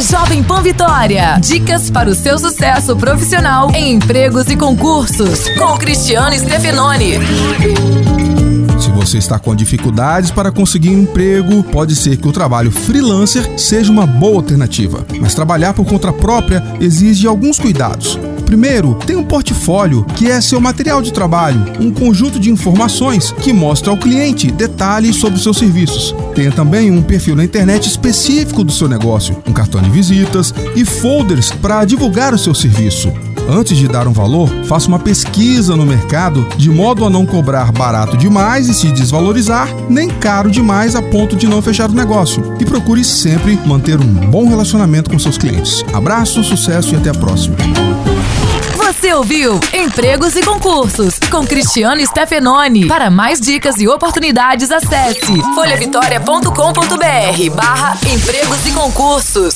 Jovem Pan Vitória. Dicas para o seu sucesso profissional em empregos e concursos. Com Cristiano Stefanoni. Se você está com dificuldades para conseguir um emprego, pode ser que o trabalho freelancer seja uma boa alternativa. Mas trabalhar por conta própria exige alguns cuidados. Primeiro, tem um portfólio, que é seu material de trabalho, um conjunto de informações que mostra ao cliente detalhes sobre seus serviços. Tenha também um perfil na internet específico do seu negócio, um cartão de visitas e folders para divulgar o seu serviço. Antes de dar um valor, faça uma pesquisa no mercado de modo a não cobrar barato demais e se desvalorizar, nem caro demais a ponto de não fechar o negócio. E procure sempre manter um bom relacionamento com seus clientes. Abraço, sucesso e até a próxima. Você ouviu Empregos e Concursos com Cristiano Stefanoni. Para mais dicas e oportunidades, acesse folhavitória.com.br barra empregos e concursos.